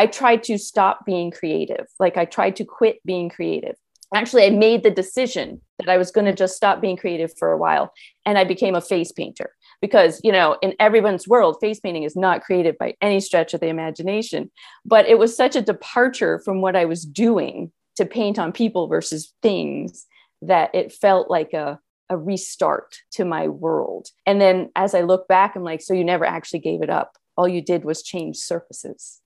I tried to stop being creative. Like I tried to quit being creative. Actually, I made the decision that I was going to just stop being creative for a while and I became a face painter because, you know, in everyone's world, face painting is not creative by any stretch of the imagination. But it was such a departure from what I was doing to paint on people versus things that it felt like a a restart to my world. And then as I look back, I'm like, so you never actually gave it up. All you did was change surfaces.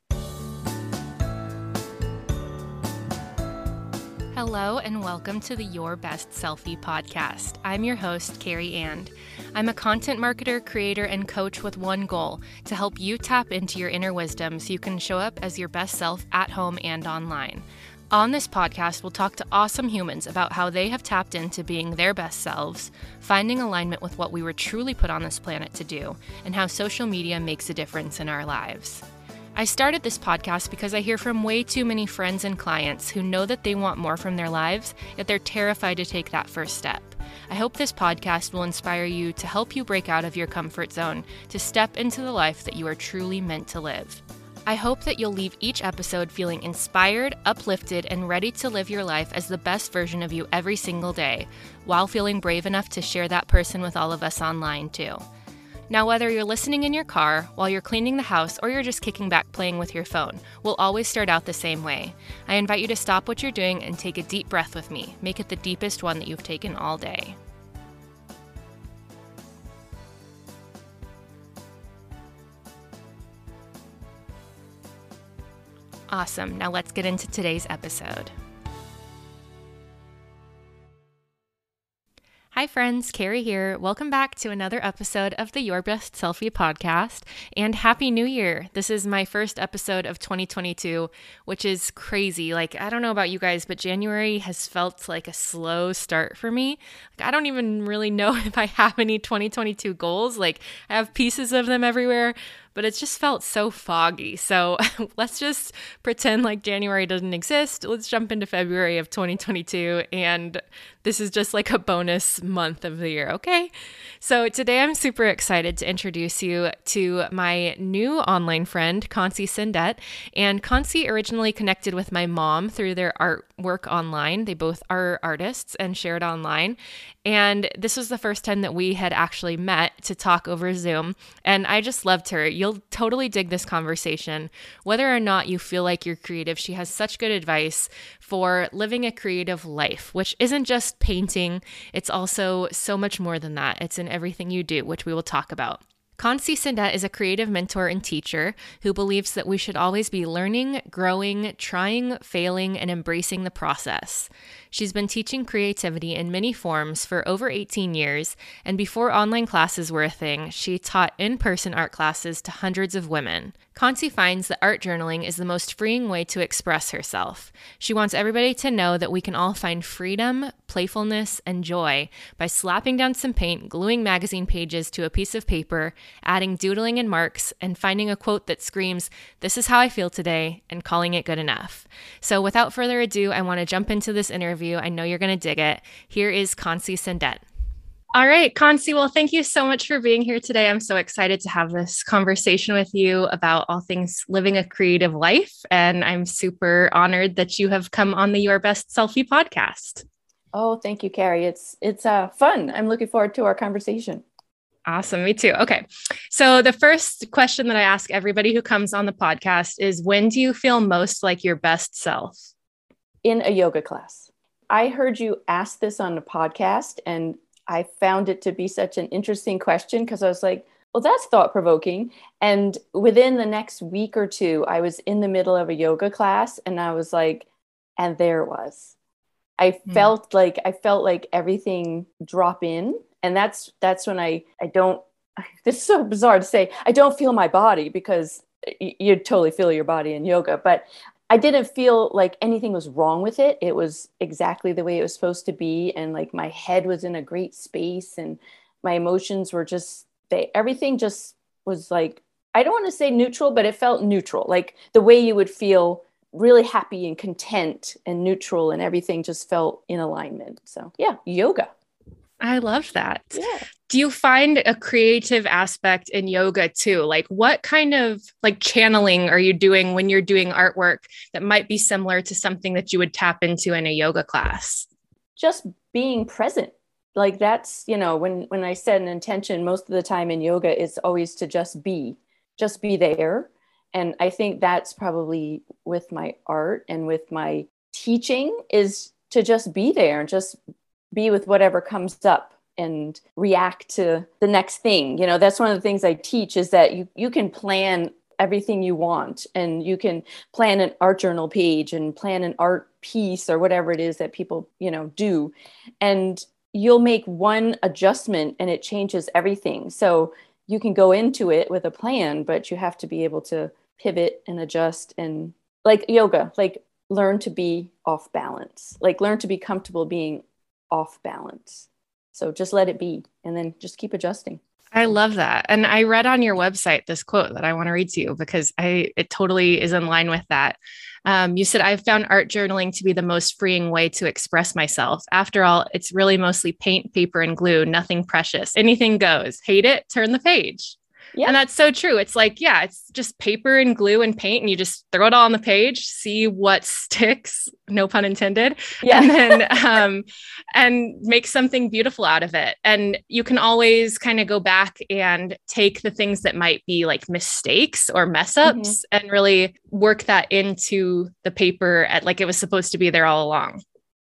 Hello, and welcome to the Your Best Selfie podcast. I'm your host, Carrie And. I'm a content marketer, creator, and coach with one goal to help you tap into your inner wisdom so you can show up as your best self at home and online. On this podcast, we'll talk to awesome humans about how they have tapped into being their best selves, finding alignment with what we were truly put on this planet to do, and how social media makes a difference in our lives. I started this podcast because I hear from way too many friends and clients who know that they want more from their lives, yet they're terrified to take that first step. I hope this podcast will inspire you to help you break out of your comfort zone to step into the life that you are truly meant to live. I hope that you'll leave each episode feeling inspired, uplifted, and ready to live your life as the best version of you every single day, while feeling brave enough to share that person with all of us online too. Now, whether you're listening in your car, while you're cleaning the house, or you're just kicking back playing with your phone, we'll always start out the same way. I invite you to stop what you're doing and take a deep breath with me. Make it the deepest one that you've taken all day. Awesome. Now let's get into today's episode. Hi, friends, Carrie here. Welcome back to another episode of the Your Best Selfie podcast and Happy New Year. This is my first episode of 2022, which is crazy. Like, I don't know about you guys, but January has felt like a slow start for me. Like, I don't even really know if I have any 2022 goals. Like, I have pieces of them everywhere, but it just felt so foggy. So let's just pretend like January doesn't exist. Let's jump into February of 2022. And this is just like a bonus month of the year, okay? So today I'm super excited to introduce you to my new online friend, Consie Sindet. And Consie originally connected with my mom through their artwork online. They both are artists and shared online. And this was the first time that we had actually met to talk over Zoom. And I just loved her. You'll totally dig this conversation. Whether or not you feel like you're creative, she has such good advice for living a creative life, which isn't just painting, it's also so much more than that. It's in everything you do, which we will talk about. Consie Sindet is a creative mentor and teacher who believes that we should always be learning, growing, trying, failing, and embracing the process. She's been teaching creativity in many forms for over 18 years, and before online classes were a thing, she taught in person art classes to hundreds of women. Consie finds that art journaling is the most freeing way to express herself. She wants everybody to know that we can all find freedom, playfulness, and joy by slapping down some paint, gluing magazine pages to a piece of paper, adding doodling and marks, and finding a quote that screams, This is how I feel today, and calling it good enough. So, without further ado, I want to jump into this interview. I know you're going to dig it. Here is Consie Sindet. All right, Consie. Well, thank you so much for being here today. I'm so excited to have this conversation with you about all things living a creative life. And I'm super honored that you have come on the Your Best Selfie podcast. Oh, thank you, Carrie. It's it's uh, fun. I'm looking forward to our conversation. Awesome. Me too. Okay. So, the first question that I ask everybody who comes on the podcast is when do you feel most like your best self? In a yoga class. I heard you ask this on a podcast, and I found it to be such an interesting question because I was like, well, that's thought provoking. And within the next week or two, I was in the middle of a yoga class and I was like, and there it was. I mm. felt like I felt like everything drop in. And that's that's when I I don't this is so bizarre to say. I don't feel my body because you totally feel your body in yoga, but I didn't feel like anything was wrong with it. It was exactly the way it was supposed to be. And like my head was in a great space and my emotions were just, they, everything just was like, I don't want to say neutral, but it felt neutral. Like the way you would feel really happy and content and neutral and everything just felt in alignment. So yeah, yoga. I love that. Yeah. Do you find a creative aspect in yoga too? Like what kind of like channeling are you doing when you're doing artwork that might be similar to something that you would tap into in a yoga class? Just being present. Like that's, you know, when when I set an intention most of the time in yoga it's always to just be, just be there. And I think that's probably with my art and with my teaching is to just be there and just be with whatever comes up and react to the next thing. You know that's one of the things i teach is that you you can plan everything you want and you can plan an art journal page and plan an art piece or whatever it is that people you know do. And you'll make one adjustment and it changes everything. So you can go into it with a plan but you have to be able to pivot and adjust and like yoga like learn to be off balance like learn to be comfortable being off balance so just let it be and then just keep adjusting. I love that. And I read on your website this quote that I want to read to you because I it totally is in line with that. Um, you said, I've found art journaling to be the most freeing way to express myself. After all, it's really mostly paint, paper, and glue, nothing precious. Anything goes. Hate it, turn the page. Yeah. And that's so true. It's like, yeah, it's just paper and glue and paint, and you just throw it all on the page, see what sticks, no pun intended. Yeah. And then um, and make something beautiful out of it. And you can always kind of go back and take the things that might be like mistakes or mess ups mm-hmm. and really work that into the paper at like it was supposed to be there all along.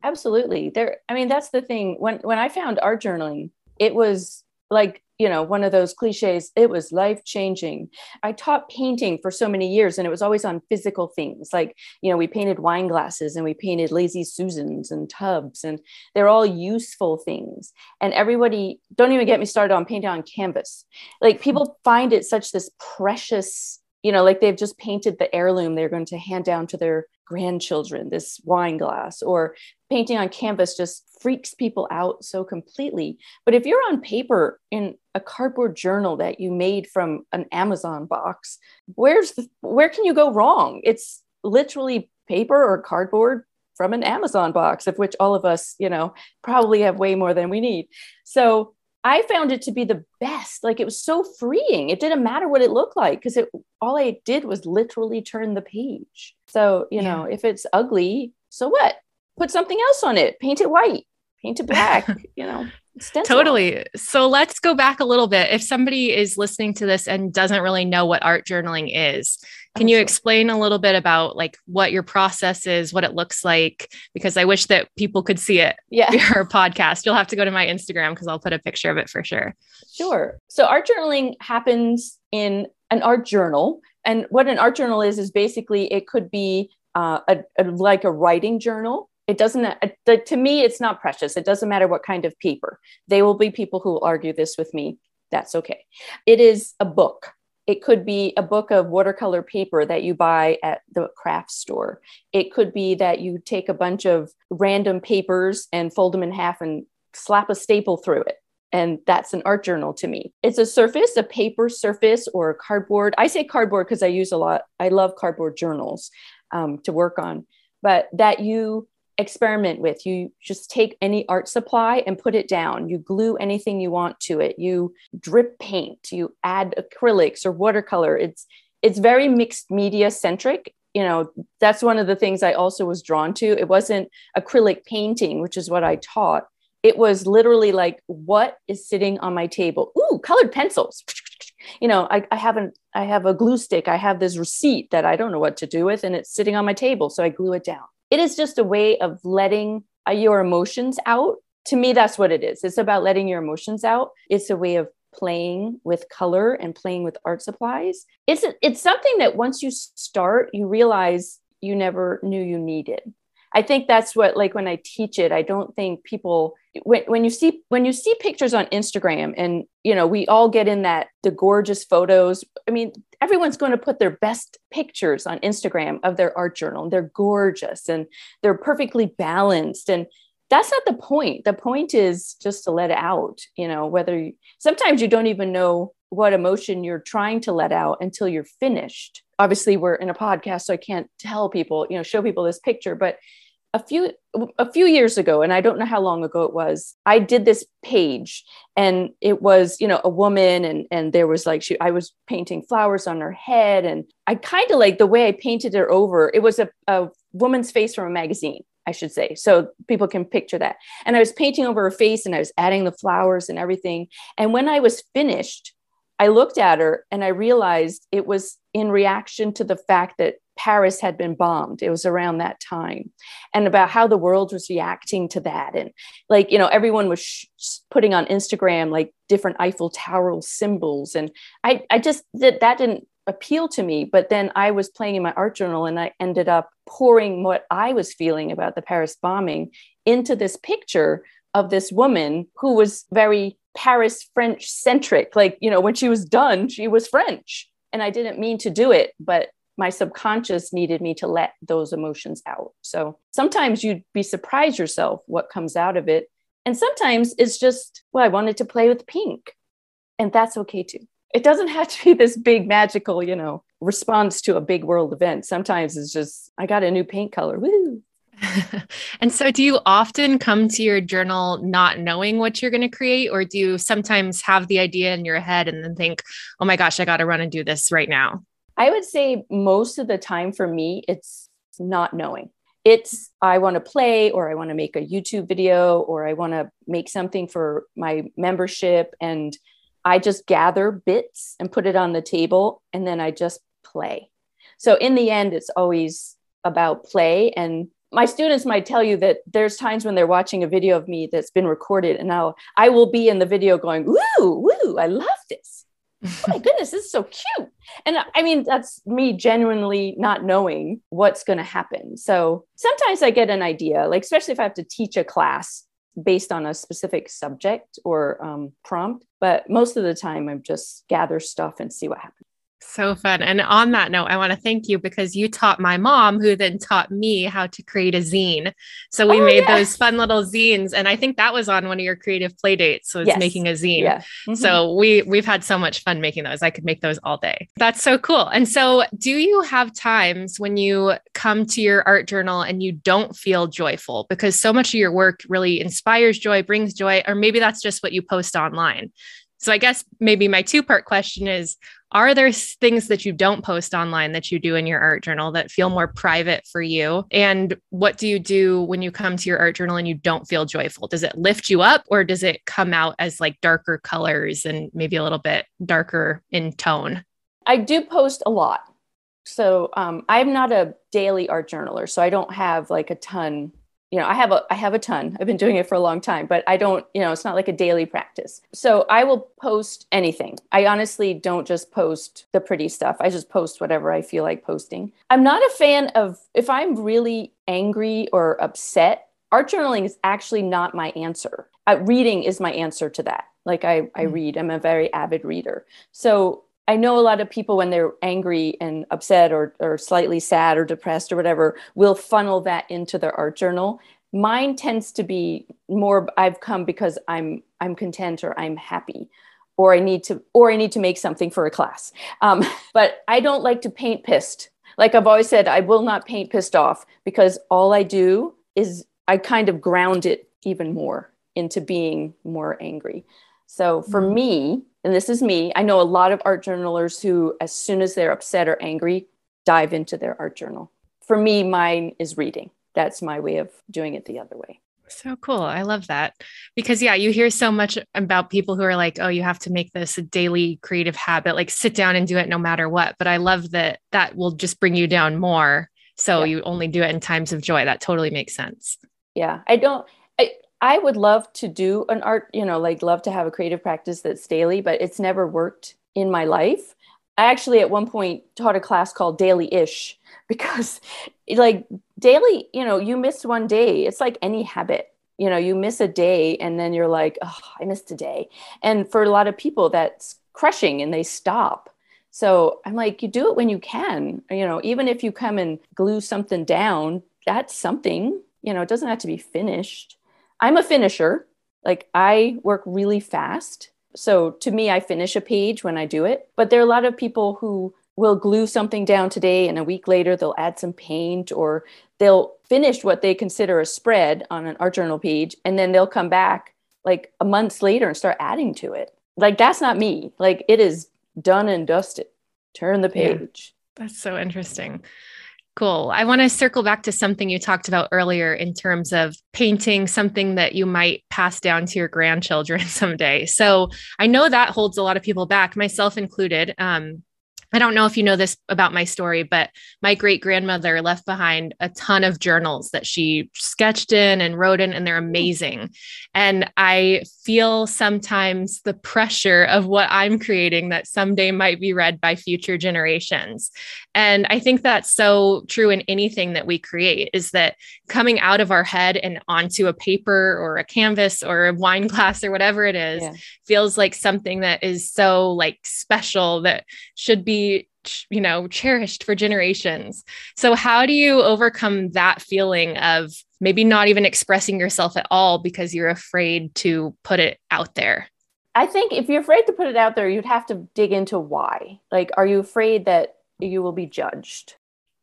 Absolutely. There, I mean, that's the thing. When when I found art journaling, it was like you know one of those cliches it was life changing i taught painting for so many years and it was always on physical things. Like you know we painted wine glasses and we painted lazy susans and tubs and they're all useful things. And everybody don't even get me started on painting on canvas. Like mm-hmm. people find it such this precious you know like they've just painted the heirloom they're going to hand down to their grandchildren this wine glass or painting on canvas just freaks people out so completely. But if you're on paper in a cardboard journal that you made from an amazon box where's the where can you go wrong? It's literally paper or cardboard from an amazon box of which all of us you know probably have way more than we need. So I found it to be the best. Like it was so freeing. It didn't matter what it looked like because it all I did was literally turn the page. So, you yeah. know, if it's ugly, so what? Put something else on it. Paint it white. Paint it black, you know. Stencil. Totally. So let's go back a little bit. If somebody is listening to this and doesn't really know what art journaling is, can you explain a little bit about like what your process is, what it looks like? Because I wish that people could see it. Yeah. Your podcast. You'll have to go to my Instagram because I'll put a picture of it for sure. Sure. So art journaling happens in an art journal. And what an art journal is, is basically it could be uh, a, a, like a writing journal it doesn't uh, to me it's not precious it doesn't matter what kind of paper they will be people who will argue this with me that's okay it is a book it could be a book of watercolor paper that you buy at the craft store. It could be that you take a bunch of random papers and fold them in half and slap a staple through it. And that's an art journal to me. It's a surface a paper surface or cardboard. I say cardboard because i use a lot. I love cardboard journals um, to work on. But that you experiment with. You just take any art supply and put it down. You glue anything you want to it. You drip paint, you add acrylics or watercolor. It's it's very mixed media centric. You know, that's one of the things I also was drawn to. It wasn't acrylic painting, which is what I taught. It was literally like, what is sitting on my table? Ooh, colored pencils. You know, I, I haven't, I have a glue stick. I have this receipt that I don't know what to do with, and it's sitting on my table. So I glue it down it is just a way of letting uh, your emotions out. To me, that's what it is. It's about letting your emotions out. It's a way of playing with color and playing with art supplies. It's it's something that once you start, you realize you never knew you needed. I think that's what like when I teach it, I don't think people when when you see when you see pictures on Instagram and you know, we all get in that the gorgeous photos. I mean, everyone's going to put their best pictures on Instagram of their art journal. They're gorgeous and they're perfectly balanced and that's not the point. The point is just to let out, you know, whether you, sometimes you don't even know what emotion you're trying to let out until you're finished. Obviously, we're in a podcast, so I can't tell people, you know, show people this picture, but a few a few years ago and i don't know how long ago it was i did this page and it was you know a woman and and there was like she i was painting flowers on her head and i kind of like the way i painted her over it was a, a woman's face from a magazine I should say. So people can picture that. And I was painting over her face and I was adding the flowers and everything. And when I was finished, I looked at her and I realized it was in reaction to the fact that Paris had been bombed. It was around that time, and about how the world was reacting to that. And like, you know, everyone was sh- putting on Instagram like different Eiffel Tower symbols. And I, I just, that, that didn't appeal to me. But then I was playing in my art journal and I ended up pouring what I was feeling about the Paris bombing into this picture of this woman who was very Paris French centric. Like, you know, when she was done, she was French. And I didn't mean to do it, but my subconscious needed me to let those emotions out. So sometimes you'd be surprised yourself what comes out of it. And sometimes it's just, well, I wanted to play with pink. And that's okay too. It doesn't have to be this big magical, you know, response to a big world event. Sometimes it's just, I got a new paint color. Woo. and so, do you often come to your journal not knowing what you're going to create, or do you sometimes have the idea in your head and then think, oh my gosh, I got to run and do this right now? I would say most of the time for me, it's not knowing. It's I want to play, or I want to make a YouTube video, or I want to make something for my membership. And I just gather bits and put it on the table, and then I just play. So in the end, it's always about play. And my students might tell you that there's times when they're watching a video of me that's been recorded, and now I will be in the video going, "Woo, woo! I love this." Oh my goodness, this is so cute. And I mean, that's me genuinely not knowing what's going to happen. So sometimes I get an idea, like, especially if I have to teach a class based on a specific subject or um, prompt. But most of the time, I just gather stuff and see what happens. So fun. And on that note, I want to thank you because you taught my mom, who then taught me how to create a zine. So we oh, made yeah. those fun little zines. And I think that was on one of your creative play dates. So it's yes. making a zine. Yeah. Mm-hmm. So we we've had so much fun making those. I could make those all day. That's so cool. And so do you have times when you come to your art journal and you don't feel joyful because so much of your work really inspires joy, brings joy, or maybe that's just what you post online? So I guess maybe my two part question is are there things that you don't post online that you do in your art journal that feel more private for you? And what do you do when you come to your art journal and you don't feel joyful? Does it lift you up or does it come out as like darker colors and maybe a little bit darker in tone? I do post a lot. So um, I'm not a daily art journaler, so I don't have like a ton you know i have a i have a ton. I've been doing it for a long time but i don't you know it's not like a daily practice. So i will post anything. I honestly don't just post the pretty stuff. I just post whatever i feel like posting. I'm not a fan of if i'm really angry or upset art journaling is actually not my answer. Uh, reading is my answer to that. Like i i hmm. read. I'm a very avid reader. So I know a lot of people when they're angry and upset or, or slightly sad or depressed or whatever will funnel that into their art journal. Mine tends to be more I've come because I'm I'm content or I'm happy or I need to or I need to make something for a class. Um, but I don't like to paint pissed. Like I've always said, I will not paint pissed off because all I do is I kind of ground it even more into being more angry. So for mm-hmm. me, and this is me, I know a lot of art journalers who, as soon as they're upset or angry, dive into their art journal. For me, mine is reading. That's my way of doing it the other way. So cool. I love that. Because, yeah, you hear so much about people who are like, oh, you have to make this a daily creative habit, like sit down and do it no matter what. But I love that that will just bring you down more. So yeah. you only do it in times of joy. That totally makes sense. Yeah. I don't, I would love to do an art, you know, like love to have a creative practice that's daily, but it's never worked in my life. I actually at one point taught a class called Daily Ish because like daily, you know, you miss one day. It's like any habit. You know, you miss a day and then you're like, oh, I missed a day. And for a lot of people, that's crushing and they stop. So I'm like, you do it when you can. You know, even if you come and glue something down, that's something. You know, it doesn't have to be finished. I'm a finisher. Like I work really fast. So to me, I finish a page when I do it. But there are a lot of people who will glue something down today and a week later they'll add some paint or they'll finish what they consider a spread on an art journal page and then they'll come back like a month later and start adding to it. Like that's not me. Like it is done and dusted. Turn the page. Yeah, that's so interesting. Cool. I want to circle back to something you talked about earlier in terms of painting something that you might pass down to your grandchildren someday. So I know that holds a lot of people back, myself included. Um, I don't know if you know this about my story, but my great grandmother left behind a ton of journals that she sketched in and wrote in, and they're mm. amazing. And I feel sometimes the pressure of what I'm creating that someday might be read by future generations. And I think that's so true in anything that we create is that coming out of our head and onto a paper or a canvas or a wine glass or whatever it is yeah. feels like something that is so like special that should be you know cherished for generations. So how do you overcome that feeling of maybe not even expressing yourself at all because you're afraid to put it out there? I think if you're afraid to put it out there you'd have to dig into why. Like are you afraid that you will be judged?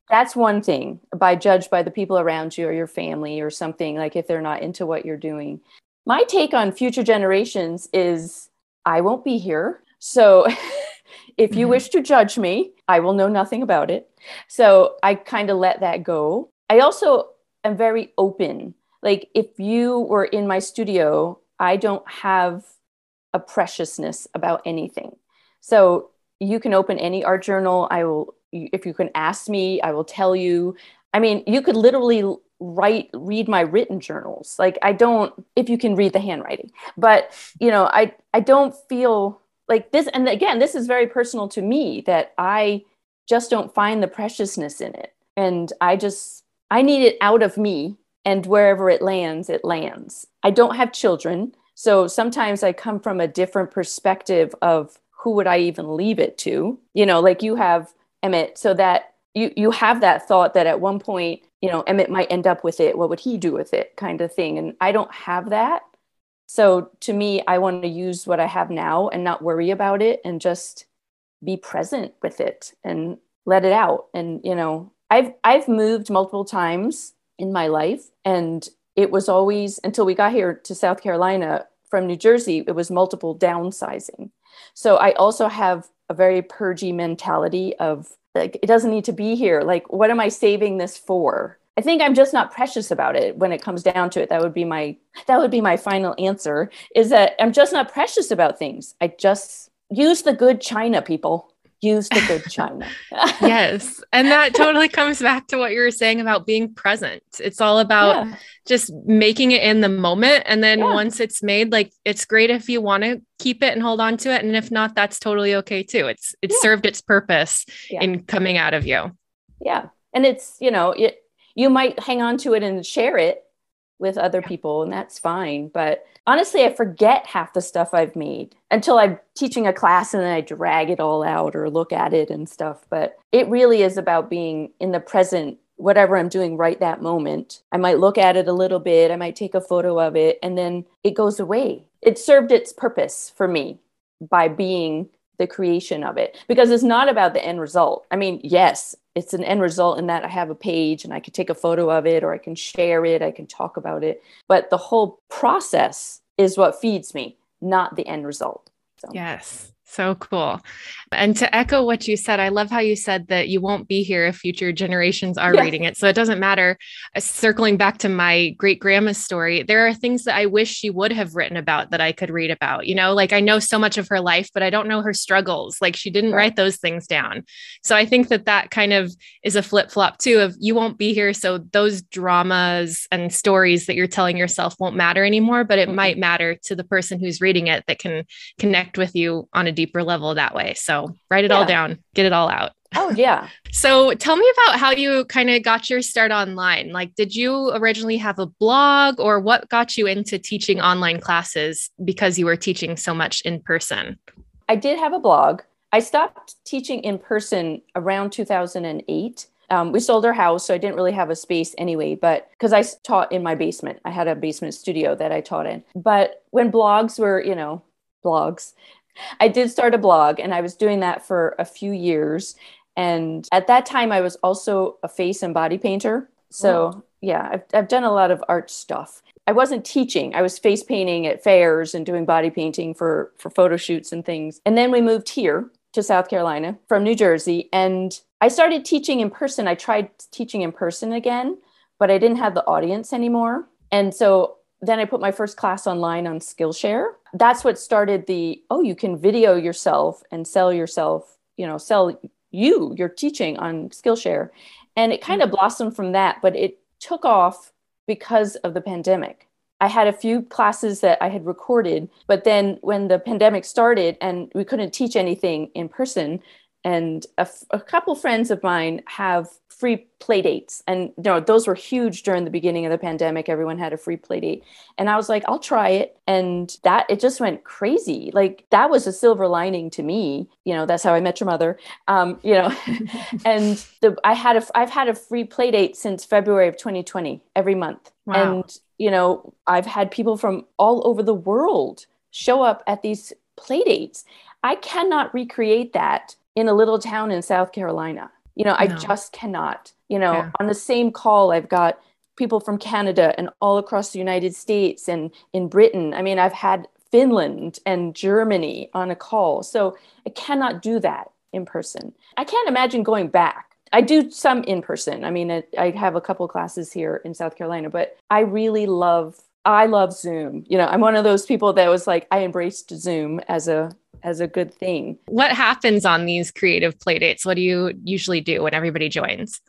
That's one thing by judged by the people around you or your family or something like if they're not into what you're doing. My take on future generations is i won't be here. So If you mm-hmm. wish to judge me, I will know nothing about it. So I kind of let that go. I also am very open. Like if you were in my studio, I don't have a preciousness about anything. So you can open any art journal. I will, if you can ask me, I will tell you. I mean, you could literally write read my written journals like i don't if you can read the handwriting but you know i i don't feel like this and again this is very personal to me that i just don't find the preciousness in it. And i just i need it out of me and wherever it lands it lands. I don't have children so sometimes i come from a different perspective of who would i even leave it to? You know like you have emmett so that you you have that thought that at one point you know emmett might end up with it what would he do with it kind of thing. And i don't have that so to me, I want to use what I have now and not worry about it and just be present with it and let it out. And you know, I've I've moved multiple times in my life and it was always until we got here to South Carolina from New Jersey, it was multiple downsizing. So I also have a very purgy mentality of like it doesn't need to be here. Like what am I saving this for? I think I'm just not precious about it when it comes down to it. That would be my that would be my final answer is that I'm just not precious about things. I just use the good china people. Use the good china. yes. And that totally comes back to what you were saying about being present. It's all about yeah. just making it in the moment. And then yeah. once it's made, like it's great if you want to keep it and hold on to it. And if not, that's totally okay too. It's it's yeah. served its purpose in coming out of you. Yeah. And it's, you know, it you might hang on to it and share it with other people and that's fine. But honestly i forget half the stuff i've made until i'm teaching a class and then i drag it all out or look at it and stuff. But it really is about being in the present whatever i'm doing right that moment. I might look at it a little bit i might take a photo of it and then it goes away. It served its purpose for me by being the creation of it because it's not about the end result. I mean, yes, it's an end result in that I have a page and I can take a photo of it or I can share it, I can talk about it. But the whole process is what feeds me, not the end result. So. Yes. So cool. And to echo what you said, I love how you said that you won't be here if future generations are reading it. So it doesn't matter. Uh, circling back to my great grandma's story, there are things that I wish she would have written about that I could read about. You know, like I know so much of her life, but I don't know her struggles. Like she didn't right. write those things down. So I think that that kind of is a flip flop too of you won't be here. So those dramas and stories that you're telling yourself won't matter anymore, but it mm-hmm. might matter to the person who's reading it that can connect with you on a deeper level that way. So write it yeah. all down, get it all out. Oh, yeah. so tell me about how you kind of got your start online. Like, did you originally have a blog or what got you into teaching online classes because you were teaching so much in person? I did have a blog. I stopped teaching in person around 2008. Um, we sold our house, so I didn't really have a space anyway, but because I taught in my basement, I had a basement studio that I taught in. But when blogs were, you know, blogs, I did start a blog and I was doing that for a few years. And at that time, I was also a face and body painter. So, yeah, I've, I've done a lot of art stuff. I wasn't teaching. I was face painting at fairs and doing body painting for for photo shoots and things. And then we moved here to South Carolina from New Jersey and I started teaching in person. I tried teaching in person again, but I didn't have the audience anymore. And so then I put my first class online on Skillshare. That's what started the oh, you can video yourself and sell yourself, you know, sell you, your teaching on Skillshare. And it kind of mm-hmm. blossomed from that, but it took off because of the pandemic. I had a few classes that I had recorded, but then when the pandemic started and we couldn't teach anything in person, and a, f- a couple friends of mine have free play dates and you know those were huge during the beginning of the pandemic. Everyone had a free play date and i was like i'll try it. And that it just went crazy. Like that was a silver lining to me. You know that's how i met your mother. Um, you know and the i had a i've had a free play date since february of 2020 every month. Wow. and you know i've had people from all over the world show up at these play dates i cannot recreate that in a little town in South Carolina. You know, no. I just cannot. You know, yeah. on the same call, I've got people from Canada and all across the United States and in Britain. I mean, I've had Finland and Germany on a call. So I cannot do that in person. I can't imagine going back. I do some in person. I mean, I have a couple classes here in South Carolina, but I really love I love Zoom. You know, I'm one of those people that was like I embraced Zoom as a as a good thing. What happens on these creative play dates? What do you usually do when everybody joins?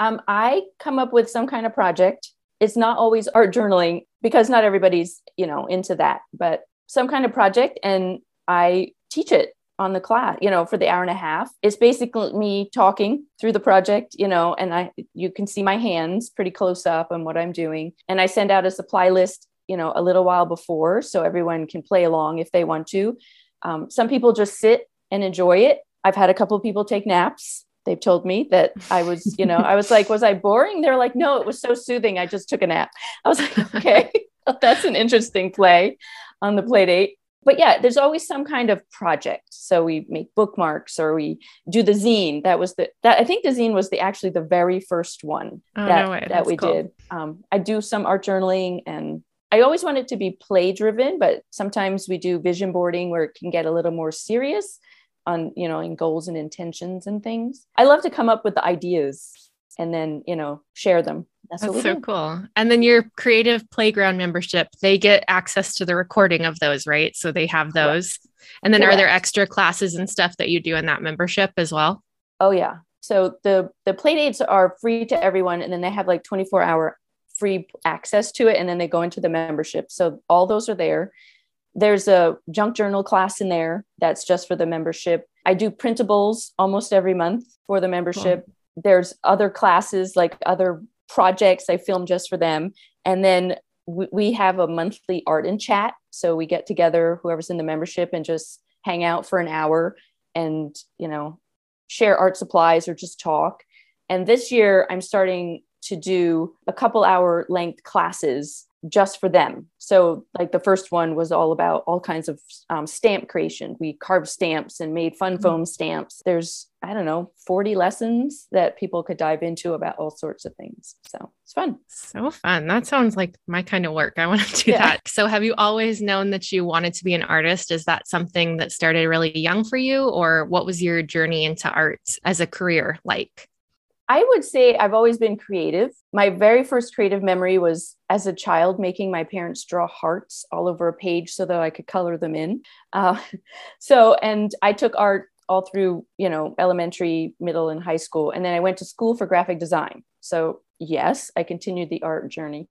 Um, I come up with some kind of project. It's not always art journaling because not everybody's, you know, into that, but some kind of project and I teach it on the class, you know, for the hour and a half. It's basically me talking through the project, you know, and I you can see my hands pretty close up on what I'm doing. And I send out a supply list, you know, a little while before so everyone can play along if they want to. Um, some people just sit and enjoy it. I've had a couple of people take naps. They've told me that I was, you know, I was like, was I boring? They're like, no, it was so soothing. I just took a nap. I was like, okay, that's an interesting play on the play date. But yeah, there's always some kind of project. So we make bookmarks or we do the zine. That was the that I think the zine was the actually the very first one oh, that, no that we cool. did. Um, I do some art journaling and I always want it to be play driven, but sometimes we do vision boarding where it can get a little more serious on, you know, in goals and intentions and things. I love to come up with the ideas and then, you know, share them. That's, That's so do. cool. And then your creative playground membership, they get access to the recording of those, right? So they have those. Correct. And then Correct. are there extra classes and stuff that you do in that membership as well? Oh yeah. So the the play dates are free to everyone and then they have like 24 hour free access to it and then they go into the membership. So all those are there. There's a junk journal class in there that's just for the membership. I do printables almost every month for the membership. There's other classes like other projects i film just for them. And then we, we have a monthly art and chat. So we get together whoever's in the membership and just hang out for an hour and you know share art supplies or just talk. And this year i'm starting to do a couple hour length classes just for them. So, like the first one was all about all kinds of um, stamp creation. We carved stamps and made fun mm-hmm. foam stamps. There's, I don't know, 40 lessons that people could dive into about all sorts of things. So, it's fun. So fun. That sounds like my kind of work. I want to do yeah. that. So, have you always known that you wanted to be an artist? Is that something that started really young for you, or what was your journey into art as a career like? I would say I've always been creative. My very first creative memory was as a child making my parents draw hearts all over a page so that I could color them in. Uh, so, and I took art all through, you know, elementary, middle, and high school. And then I went to school for graphic design. So, yes, I continued the art journey.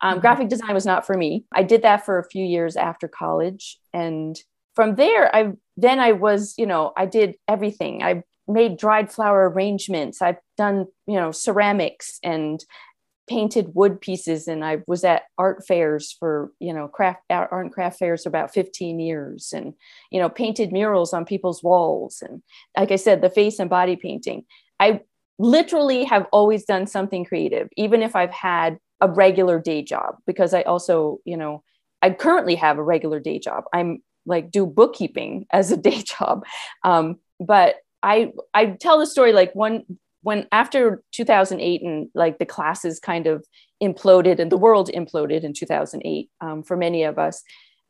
Um, mm-hmm. Graphic design was not for me. I did that for a few years after college. And from there, I then I was, you know, I did everything. I made dried flower arrangements. I've done, you know, ceramics and painted wood pieces and I was at art fairs for, you know, craft art and craft fairs for about 15 years and, you know, painted murals on people's walls. And like I said, the face and body painting. I literally have always done something creative, even if I've had a regular day job, because I also, you know, I currently have a regular day job. I'm like do bookkeeping as a day job. Um, but I I tell the story like one when after 2008 and like the classes kind of imploded and the world imploded in 2008 um, for many of us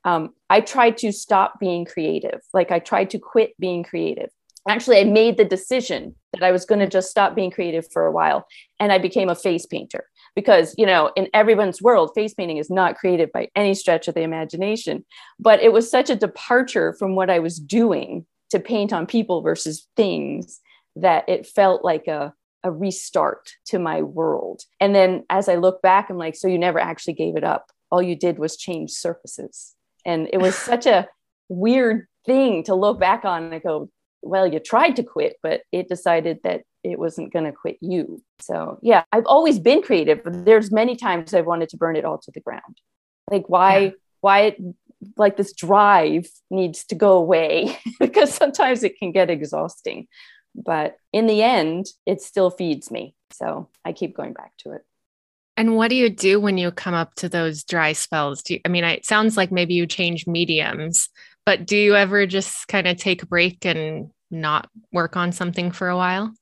um, i tried to stop being creative. Like i tried to quit being creative. Actually i made the decision that i was going to just stop being creative for a while and i became a face painter. Because you know in everyone's world face painting is not creative by any stretch of the imagination. But it was such a departure from what i was doing to paint on people versus things that it felt like a a restart to my world. And then as I look back, I'm like, so you never actually gave it up. All you did was change surfaces. And it was such a weird thing to look back on and go, well, you tried to quit, but it decided that it wasn't going to quit you. So, yeah, I've always been creative. But there's many times I've wanted to burn it all to the ground. Like, why, yeah. why, it, like this drive needs to go away because sometimes it can get exhausting. But in the end, it still feeds me. So I keep going back to it. And what do you do when you come up to those dry spells? Do you, I mean, it sounds like maybe you change mediums, but do you ever just kind of take a break and not work on something for a while?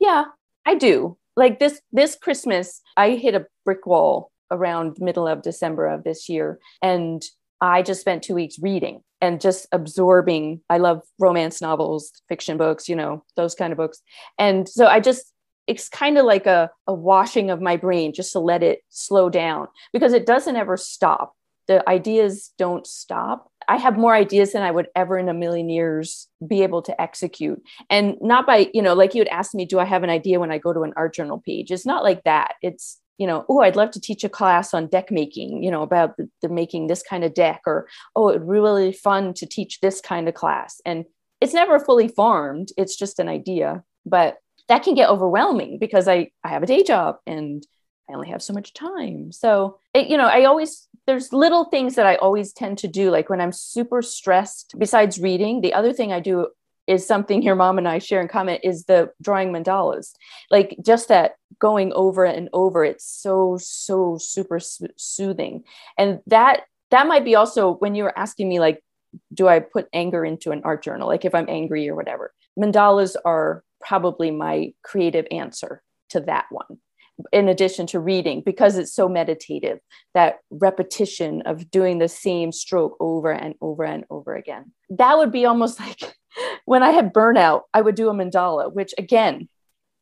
Yeah, I do. Like this this Christmas, I hit a brick wall around middle of December of this year and I just spent 2 weeks reading and just absorbing. I love romance novels, fiction books, you know, those kind of books. And so I just, it's kind of like a, a washing of my brain just to let it slow down because it doesn't ever stop. The ideas don't stop. I have more ideas than I would ever in a million years be able to execute. And not by, you know, like you had asked me, do I have an idea when I go to an art journal page? It's not like that. It's you know, oh, I'd love to teach a class on deck making, you know, about the, the making this kind of deck, or oh, it'd be really fun to teach this kind of class. And it's never fully formed, it's just an idea. But that can get overwhelming because I, I have a day job and I only have so much time. So, it, you know, I always, there's little things that I always tend to do. Like when I'm super stressed, besides reading, the other thing I do is something your mom and I share in common is the drawing mandalas. Like just that going over and over, it's so, so super soothing. And that, that might be also when you were asking me, like, do I put anger into an art journal? Like if I'm angry or whatever, mandalas are probably my creative answer to that one in addition to reading because it's so meditative that repetition of doing the same stroke over and over and over again that would be almost like when I had burnout, I would do a mandala, which again,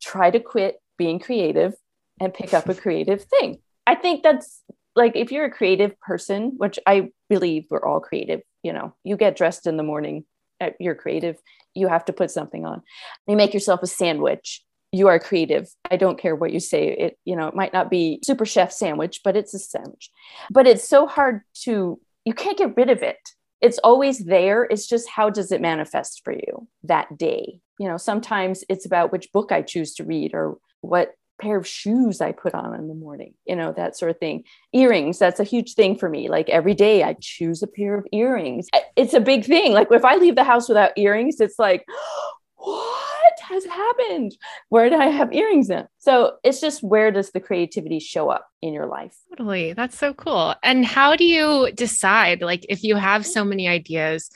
try to quit being creative and pick up a creative thing. I think that's like if you're a creative person, which I believe we're all creative, you know, you get dressed in the morning, uh, you're creative, you have to put something on. You make yourself a sandwich, you are creative. I don't care what you say. It, you know, it might not be super chef sandwich, but it's a sandwich. But it's so hard to you can't get rid of it it's always there. It's just how does it manifest for you that day? You know sometimes it's about which book i choose to read or what pair of shoes i put on in the morning you know that sort of thing. Earrings that's a huge thing for me. Like every day i choose a pair of earrings. It's a big thing. Like if i leave the house without earrings it's like what has happened? Where did I have earrings in? So it's just where does the creativity show up in your life? Totally. That's so cool. And how do you decide, like, if you have so many ideas,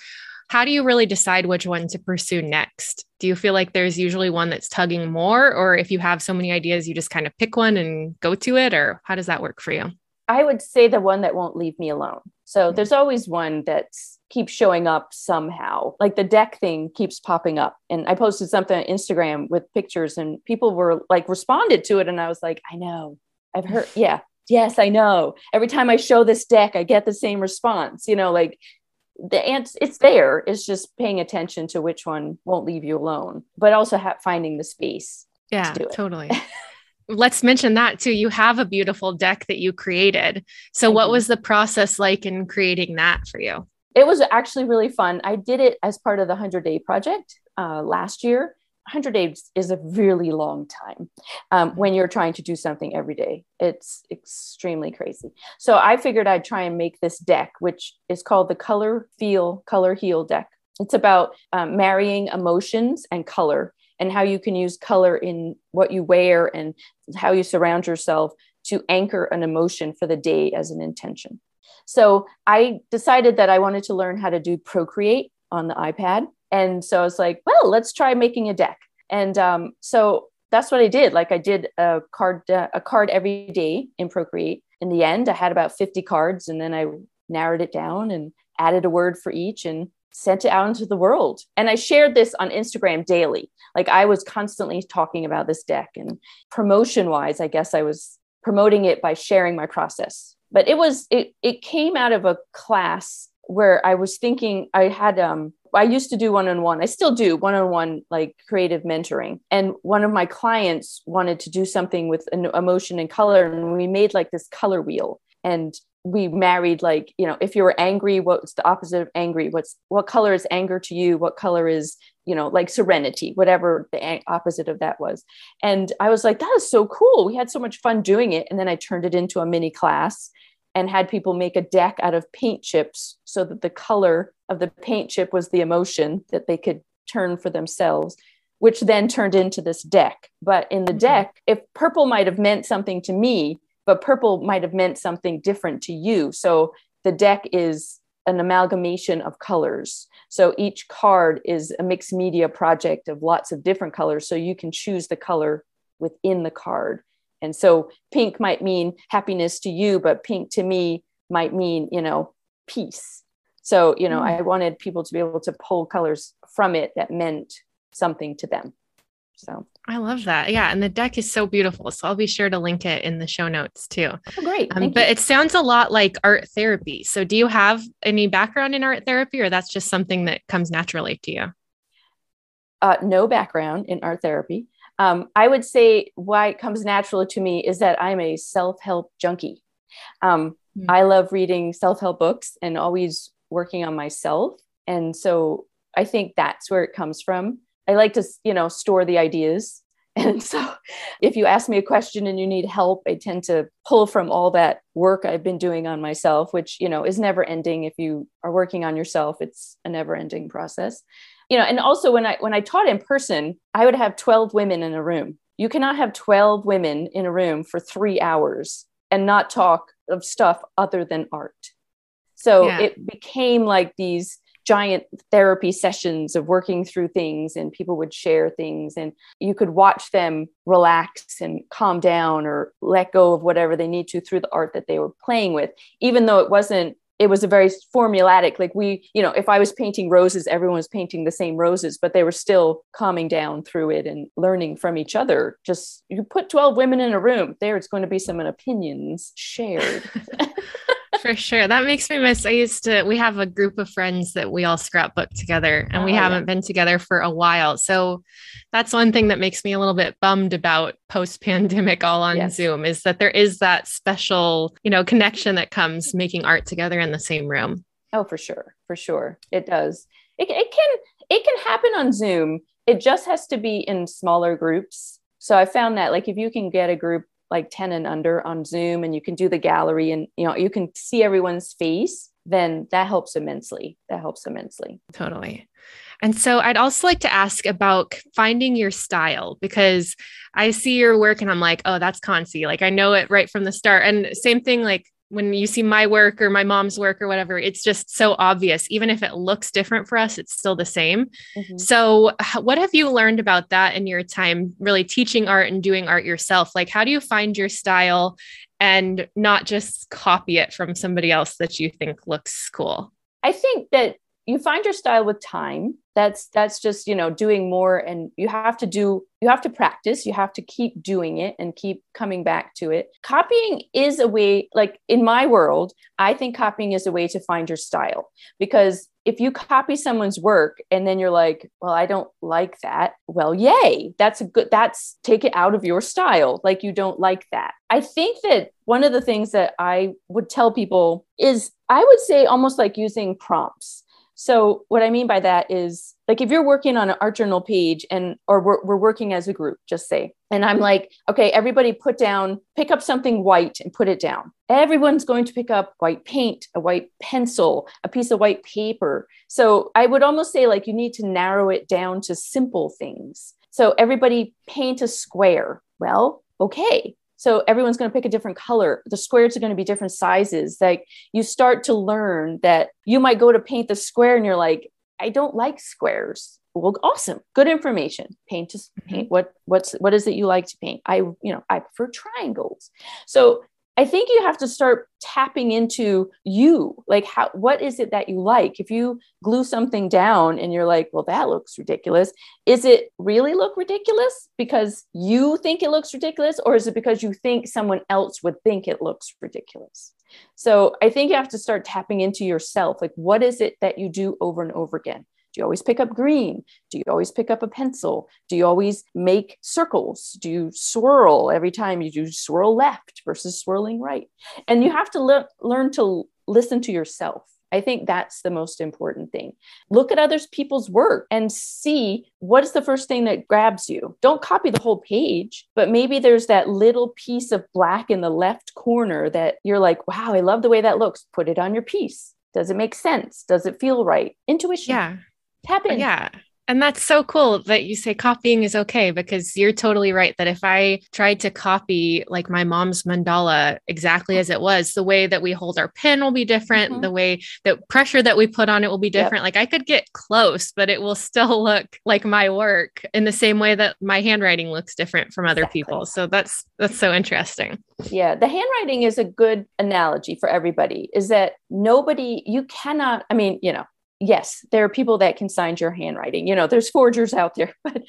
how do you really decide which one to pursue next? Do you feel like there's usually one that's tugging more? Or if you have so many ideas, you just kind of pick one and go to it? Or how does that work for you? I would say the one that won't leave me alone. So hmm. there's always one that keeps showing up somehow. Like the deck thing keeps popping up. And I posted something on Instagram with pictures and people were like responded to it. And I was like, I know. I've heard, yeah, yes, I know. Every time I show this deck, I get the same response. You know, like the ants, it's there. It's just paying attention to which one won't leave you alone, but also ha- finding the space. Yeah, to totally. let's mention that too. You have a beautiful deck that you created. So, what was the process like in creating that for you? It was actually really fun. I did it as part of the 100 Day Project uh, last year. 100 days is a really long time um, when you're trying to do something every day. It's extremely crazy. So I figured I'd try and make this deck, which is called the Color Feel Color Heal deck. It's about um, marrying emotions and color and how you can use color in what you wear and how you surround yourself to anchor an emotion for the day as an intention. So I decided that I wanted to learn how to do Procreate on the iPad. And so I was like, well, let's try making a deck. And um, so that's what I did. Like I did a card, uh, a card every day in Procreate. In the end, I had about 50 cards and then I narrowed it down and added a word for each and sent it out into the world. And I shared this on Instagram daily. Like I was constantly talking about this deck and promotion wise, I guess I was promoting it by sharing my process. But it was, it, it came out of a class where I was thinking I had, um, I used to do one on one. I still do one on one, like creative mentoring. And one of my clients wanted to do something with an emotion and color. And we made like this color wheel. And we married like you know if you were angry what's the opposite of angry? What's what color is anger to you? What color is you know like serenity whatever the opposite of that was. And i was like that is so cool. We had so much fun doing it. And then i turned it into a mini class and had people make a deck out of paint chips so that the color of the paint chip was the emotion that they could turn for themselves which then turned into this deck. But in the mm-hmm. deck if purple might have meant something to me but purple might have meant something different to you. So the deck is an amalgamation of colors. So each card is a mixed media project of lots of different colors. So you can choose the color within the card. And so pink might mean happiness to you, but pink to me might mean, you know, peace. So, you know, mm. I wanted people to be able to pull colors from it that meant something to them. So I love that. Yeah. And the deck is so beautiful. So I'll be sure to link it in the show notes too. Oh, great. Um, but you. it sounds a lot like art therapy. So do you have any background in art therapy or that's just something that comes naturally to you? Uh, no background in art therapy. Um, I would say why it comes naturally to me is that I'm a self help junkie. Um, mm. I love reading self help books and always working on myself. And so I think that's where it comes from. I like to, you know, store the ideas. And so if you ask me a question and you need help, I tend to pull from all that work I've been doing on myself, which, you know, is never ending. If you are working on yourself, it's a never ending process. You know, and also when I when I taught in person, I would have 12 women in a room. You cannot have 12 women in a room for 3 hours and not talk of stuff other than art. So yeah. it became like these giant therapy sessions of working through things and people would share things and you could watch them relax and calm down or let go of whatever they need to through the art that they were playing with. Even though it wasn't it was a very formulatic like we you know if i was painting roses everyone was painting the same roses but they were still calming down through it and learning from each other. Just you put 12 women in a room there's going to be some opinions shared for sure. That makes me miss. I used to, we have a group of friends that we all scrapbook together and oh, we haven't yeah. been together for a while. So that's one thing that makes me a little bit bummed about post pandemic all on yes. Zoom is that there is that special, you know, connection that comes making art together in the same room. Oh, for sure. For sure. It does. It, it can, it can happen on Zoom. It just has to be in smaller groups. So I found that like if you can get a group like 10 and under on Zoom and you can do the gallery and you know you can see everyone's face, then that helps immensely. That helps immensely. Totally. And so I'd also like to ask about finding your style because I see your work and I'm like, oh, that's Consie. Like I know it right from the start. And same thing, like when you see my work or my mom's work or whatever, it's just so obvious. Even if it looks different for us, it's still the same. Mm-hmm. So, what have you learned about that in your time really teaching art and doing art yourself? Like, how do you find your style and not just copy it from somebody else that you think looks cool? I think that you find your style with time. That's that's just you know doing more and you have to do you have to practice. You have to keep doing it and keep coming back to it. Copying is a way like in my world i think copying is a way to find your style because if you copy someone's work and then you're like well i don't like that. Well yay. That's a good that's take it out of your style. Like you don't like that. I think that one of the things that i would tell people is i would say almost like using prompts so what I mean by that is like if you're working on an art journal page and or we're, we're working as a group, just say, and I'm like, okay, everybody put down, pick up something white and put it down. Everyone's going to pick up white paint, a white pencil, a piece of white paper. So I would almost say like you need to narrow it down to simple things. So everybody paint a square. Well, okay, so everyone's going to pick a different color. The squares are going to be different sizes. Like you start to learn that you might go to paint the square and you're like, I don't like squares. Well, awesome. Good information. Paint to Mm-hmm. paint. What what's what is it you like to paint? I, you know, I prefer triangles. So I think you have to start tapping into you. Like how what is it that you like? If you glue something down and you're like, well, that looks ridiculous. Is it really look ridiculous because you think it looks ridiculous? Or is it because you think someone else would think it looks ridiculous? So I think you have to start tapping into yourself. Like, what is it that you do over and over again? Do you always pick up green? Do you always pick up a pencil? Do you always make circles? Do you swirl every time you do swirl left versus swirling right? And you have to le- learn to listen to yourself. I think that's the most important thing. Look at other people's work and see what is the first thing that grabs you. Don't copy the whole page, but maybe there's that little piece of black in the left corner that you're like, wow, I love the way that looks. Put it on your piece. Does it make sense? Does it feel right? Intuition. Yeah. Tap in. Yeah. And that's so cool that you say copying is okay because you're totally right that if I tried to copy like my mom's mandala exactly as it was, the way that we hold our pen will be different, Mhm. the way that pressure that we put on it will be Yep. different. Like I could get close, but it will still look like my work in the same way that my handwriting looks different from other Exactly. people. So that's that's so interesting. Yeah, the handwriting is a good analogy for everybody. Is that nobody, you cannot, I mean, you know, yes, there are people that can sign your handwriting. You know, there's forgers out there, but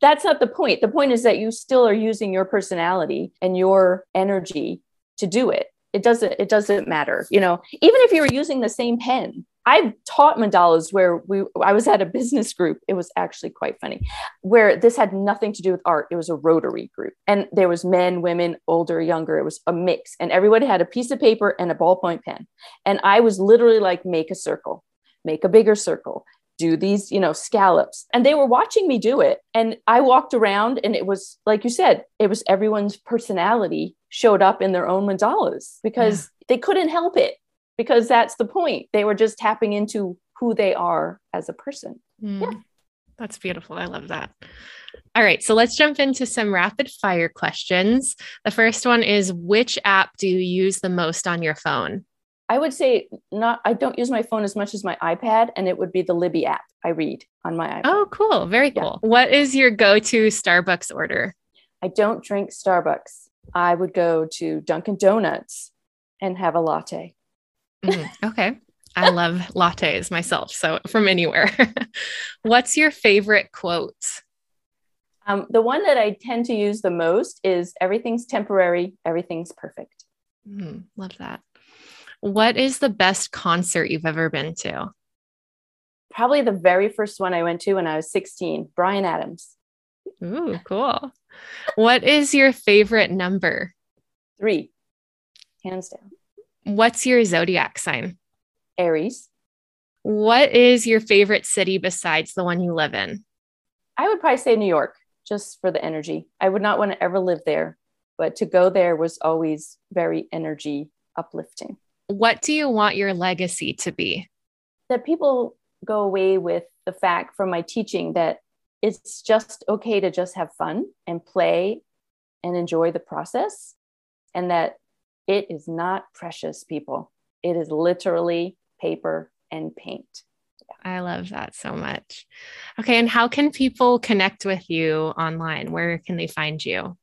that's not the point. The point is that you still are using your personality and your energy to do it. It doesn't, it doesn't matter. You know, even if you were using the same pen, I've taught mandalas where we I was at a business group. It was actually quite funny, where this had nothing to do with art. It was a Rotary group, and there was men, women, older, younger. It was a mix, and everybody had a piece of paper and a ballpoint pen. And I was literally like, make a circle, make a bigger circle, do these, you know, scallops. And they were watching me do it. And I walked around, and it was like you said, it was everyone's personality showed up in their own mandalas because they couldn't help it because that's the point. They were just tapping into who they are as a person. Mm, That's beautiful. I love that. All right. So let's jump into some rapid fire questions. The first one is Which app do you use the most on your phone? I would say not I don't use my phone as much as my iPad and it would be the Libby app I read on my iPad. Oh, cool. Very Yeah. cool. What is your go to Starbucks order? I don't drink Starbucks. I would go to Dunkin' Donuts and have a latte. Mhm, Okay. I love lattes myself. So from anywhere. What's your favorite quote? Um, the one that I tend to use the most is everything's temporary, everything's perfect. Mhm, love that. What is the best concert you've ever been to? Probably the very first one I went to when I was 16, Bryan Adams. Ooh, cool. What is your favorite number? Three, hands down. What's your zodiac sign? Aries. What is your favorite city besides the one you live in? I would probably say New York just for the energy. I would not want to ever live there, but to go there was always very energy uplifting. What do you want your legacy to be? That people go away with the fact from my teaching that it's just okay to just have fun and play and enjoy the process, and that it is not precious, people. It is literally paper and paint. I love that so much. Okay. And how can people connect with you online? Where can they find you?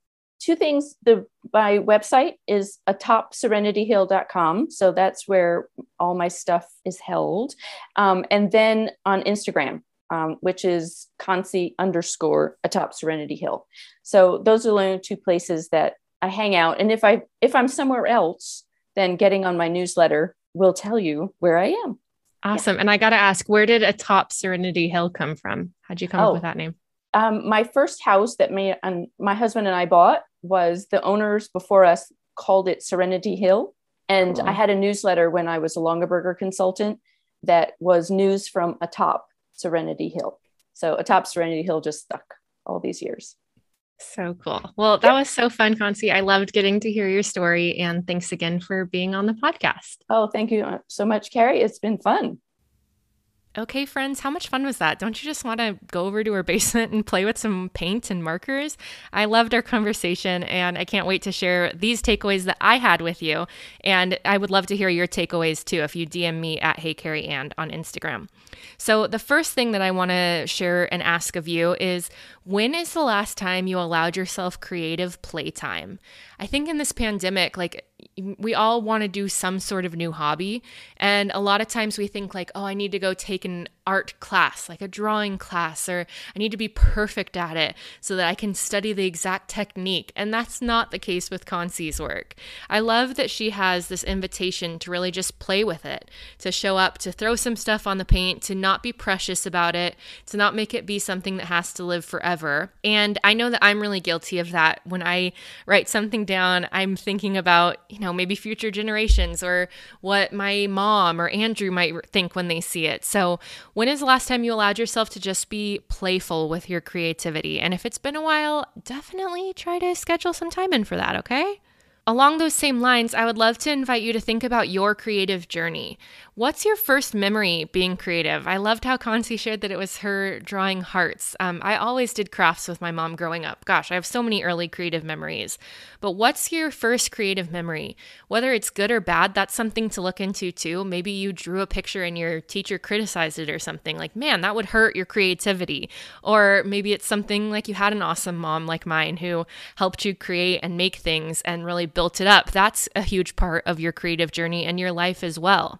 Two things the my website is atopserenityhill.com so that's where all my stuff is held um, and then on instagram um, which is consie underscore atop serenity hill so those are the only two places that i hang out and if i if i'm somewhere else then getting on my newsletter will tell you where i am Awesome. And I got to ask, where did Atop Serenity Hill come from? How'd you come Oh. up with that name? um, my first house that me and my husband and I bought was the owners before us called it Serenity Hill. And Cool. I had a newsletter when I was a Longaberger consultant that was news from atop Serenity Hill. So atop Serenity Hill just stuck all these years. So cool. Well, that was so fun, Consie. I loved getting to hear your story. And thanks again for being on the podcast. Oh, thank you so much, Carrie. It's been fun. Okay, friends, how much fun was that? Don't you just want to go over to her basement and play with some paint and markers? I loved our conversation and I can't wait to share these takeaways that I had with you. And I would love to hear your takeaways too if you DM me at Hey Carrie and on Instagram. So, the first thing that I want to share and ask of you is when is the last time you allowed yourself creative playtime? I think in this pandemic, like we all want to do some sort of new hobby. And a lot of times we think, like, oh, I need to go take an art class, like a drawing class, or I need to be perfect at it so that I can study the exact technique. And that's not the case with Consie's work. I love that she has this invitation to really just play with it, to show up, to throw some stuff on the paint, to not be precious about it, to not make it be something that has to live forever. And I know that I'm really guilty of that. When I write something down, I'm thinking about, you know, maybe future generations or what my mom or Andrew might think when they see it. So, when is the last time you allowed yourself to just be playful with your creativity? And if it's been a while, definitely try to schedule some time in for that, okay? Along those same lines, I would love to invite you to think about your creative journey. What's your first memory being creative? I loved how Consie shared that it was her drawing hearts. Um, I always did crafts with my mom growing up. Gosh, I have so many early creative memories. But what's your first creative memory? Whether it's good or bad, that's something to look into too. Maybe you drew a picture and your teacher criticized it or something like, man, that would hurt your creativity. Or maybe it's something like you had an awesome mom like mine who helped you create and make things and really built it up. That's a huge part of your creative journey and your life as well.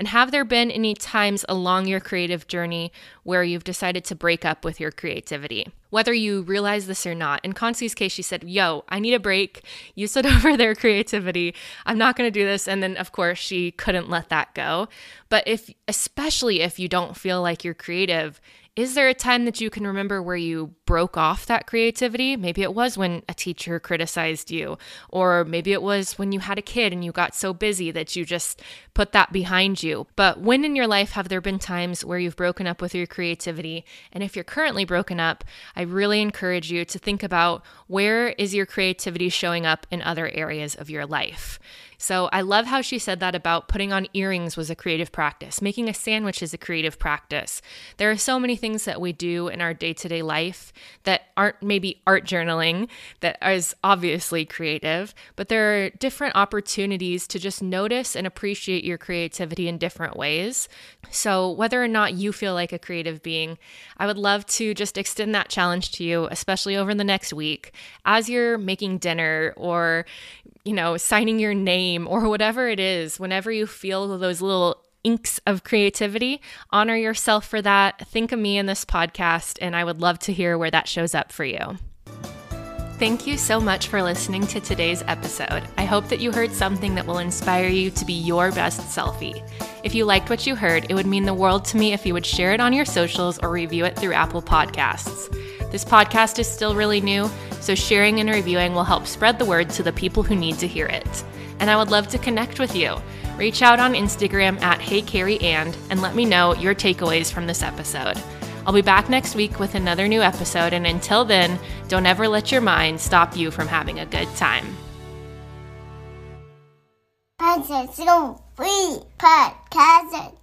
And have there been any times along your creative journey where you've decided to break up with your creativity? Whether you realize this or not. In Consie's case, she said, Yo, I need a break. You said over their creativity. I'm not going to do this. And then, of course, she couldn't let that go. But if, especially if you don't feel like you're creative, is there a time that you can remember where you broke off that creativity? Maybe it was when a teacher criticized you, or maybe it was when you had a kid and you got so busy that you just put that behind you. But when in your life have there been times where you've broken up with your creativity? And if you're currently broken up, I really encourage you to think about where is your creativity showing up in other areas of your life. So I love how she said that about putting on earrings was a creative practice, making a sandwich is a creative practice. There are so many things that we do in our day to day life that aren't maybe art journaling, that is obviously creative, but there are different opportunities to just notice and appreciate your creativity in different ways. So whether or not you feel like a creative being, I would love to just extend that challenge to you, especially over the next week as you're making dinner or you know, signing your name or whatever it is, whenever you feel those little inks of creativity, honor yourself for that. Think of me in this podcast, and I would love to hear where that shows up for you. Thank you so much for listening to today's episode. I hope that you heard something that will inspire you to be your best selfie. If you liked what you heard, it would mean the world to me if you would share it on your socials or review it through Apple Podcasts. This podcast is still really new, so sharing and reviewing will help spread the word to the people who need to hear it. And I would love to connect with you. Reach out on Instagram at Hey Carrie and and let me know your takeaways from this episode. I'll be back next week with another new episode, and until then, don't ever let your mind stop you from having a good time. Podcast.